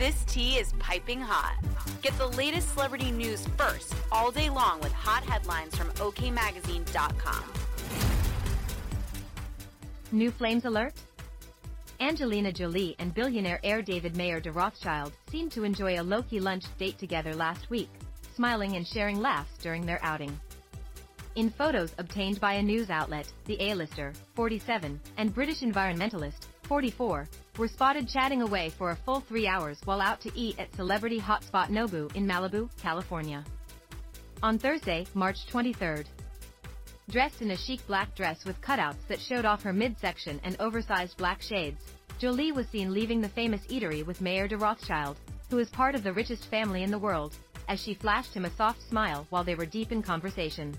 This tea is piping hot. Get the latest celebrity news first all day long with hot headlines from OKMagazine.com. New Flames alert? Angelina Jolie and billionaire heir David Mayer de Rothschild seemed to enjoy a low-key lunch date together last week, smiling and sharing laughs during their outing. In photos obtained by a news outlet, the A-lister, 47, and British environmentalist, 44, were spotted chatting away for a full three hours while out to eat at celebrity hotspot Nobu in Malibu, California. On Thursday, March 23rd, Dressed in a chic black dress with cutouts that showed off her midsection and oversized black shades, Jolie was seen leaving the famous eatery with Mayer de Rothschild, who is part of the richest family in the world, as she flashed him a soft smile while they were deep in conversation.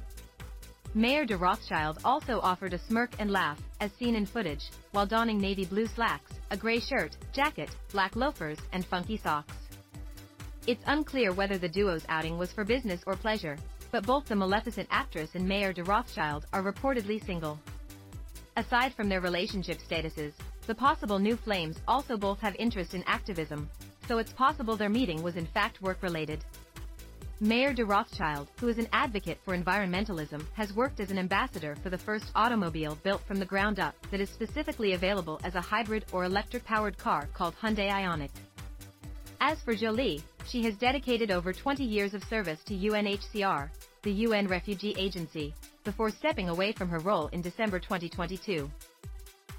Mayer de Rothschild also offered a smirk and laugh, as seen in footage, while donning navy blue slacks, a gray shirt, jacket, black loafers, and funky socks. It's unclear whether the duo's outing was for business or pleasure, but both the Maleficent actress and Mayer de Rothschild are reportedly single. Aside from their relationship statuses, the possible new flames also both have interest in activism, so it's possible their meeting was in fact work-related. Mayer de Rothschild, who is an advocate for environmentalism, has worked as an ambassador for the first automobile built from the ground up that is specifically available as a hybrid or electric-powered car called Hyundai Ioniq. As for Jolie, she has dedicated over 20 years of service to UNHCR, the UN Refugee Agency, before stepping away from her role in December 2022.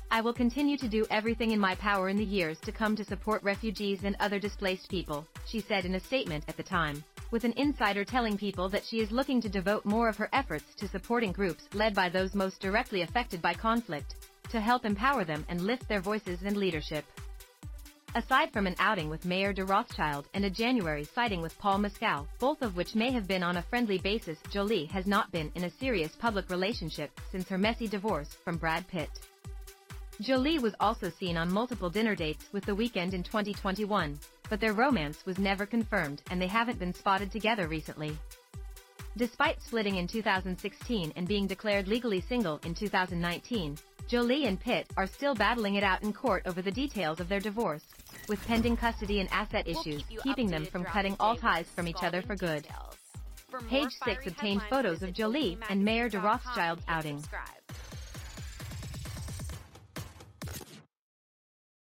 I will continue to do everything in my power in the years to come to support refugees and other displaced people, she said in a statement at the time, with an insider telling people that she is looking to devote more of her efforts to supporting groups led by those most directly affected by conflict, to help empower them and lift their voices and leadership. Aside from an outing with Mayer de Rothschild and a January sighting with Paul Mescal, both of which may have been on a friendly basis, Jolie has not been in a serious public relationship since her messy divorce from Brad Pitt. Jolie was also seen on multiple dinner dates with The Weeknd in 2021, but their romance was never confirmed and they haven't been spotted together recently. Despite splitting in 2016 and being declared legally single in 2019, Jolie and Pitt are still battling it out in court over the details of their divorce, with pending custody and asset issues we'll keeping them from cutting all ties from each other for good. Page 6 obtained photos of Jolie and Mayer de Rothschild's outing. Subscribe.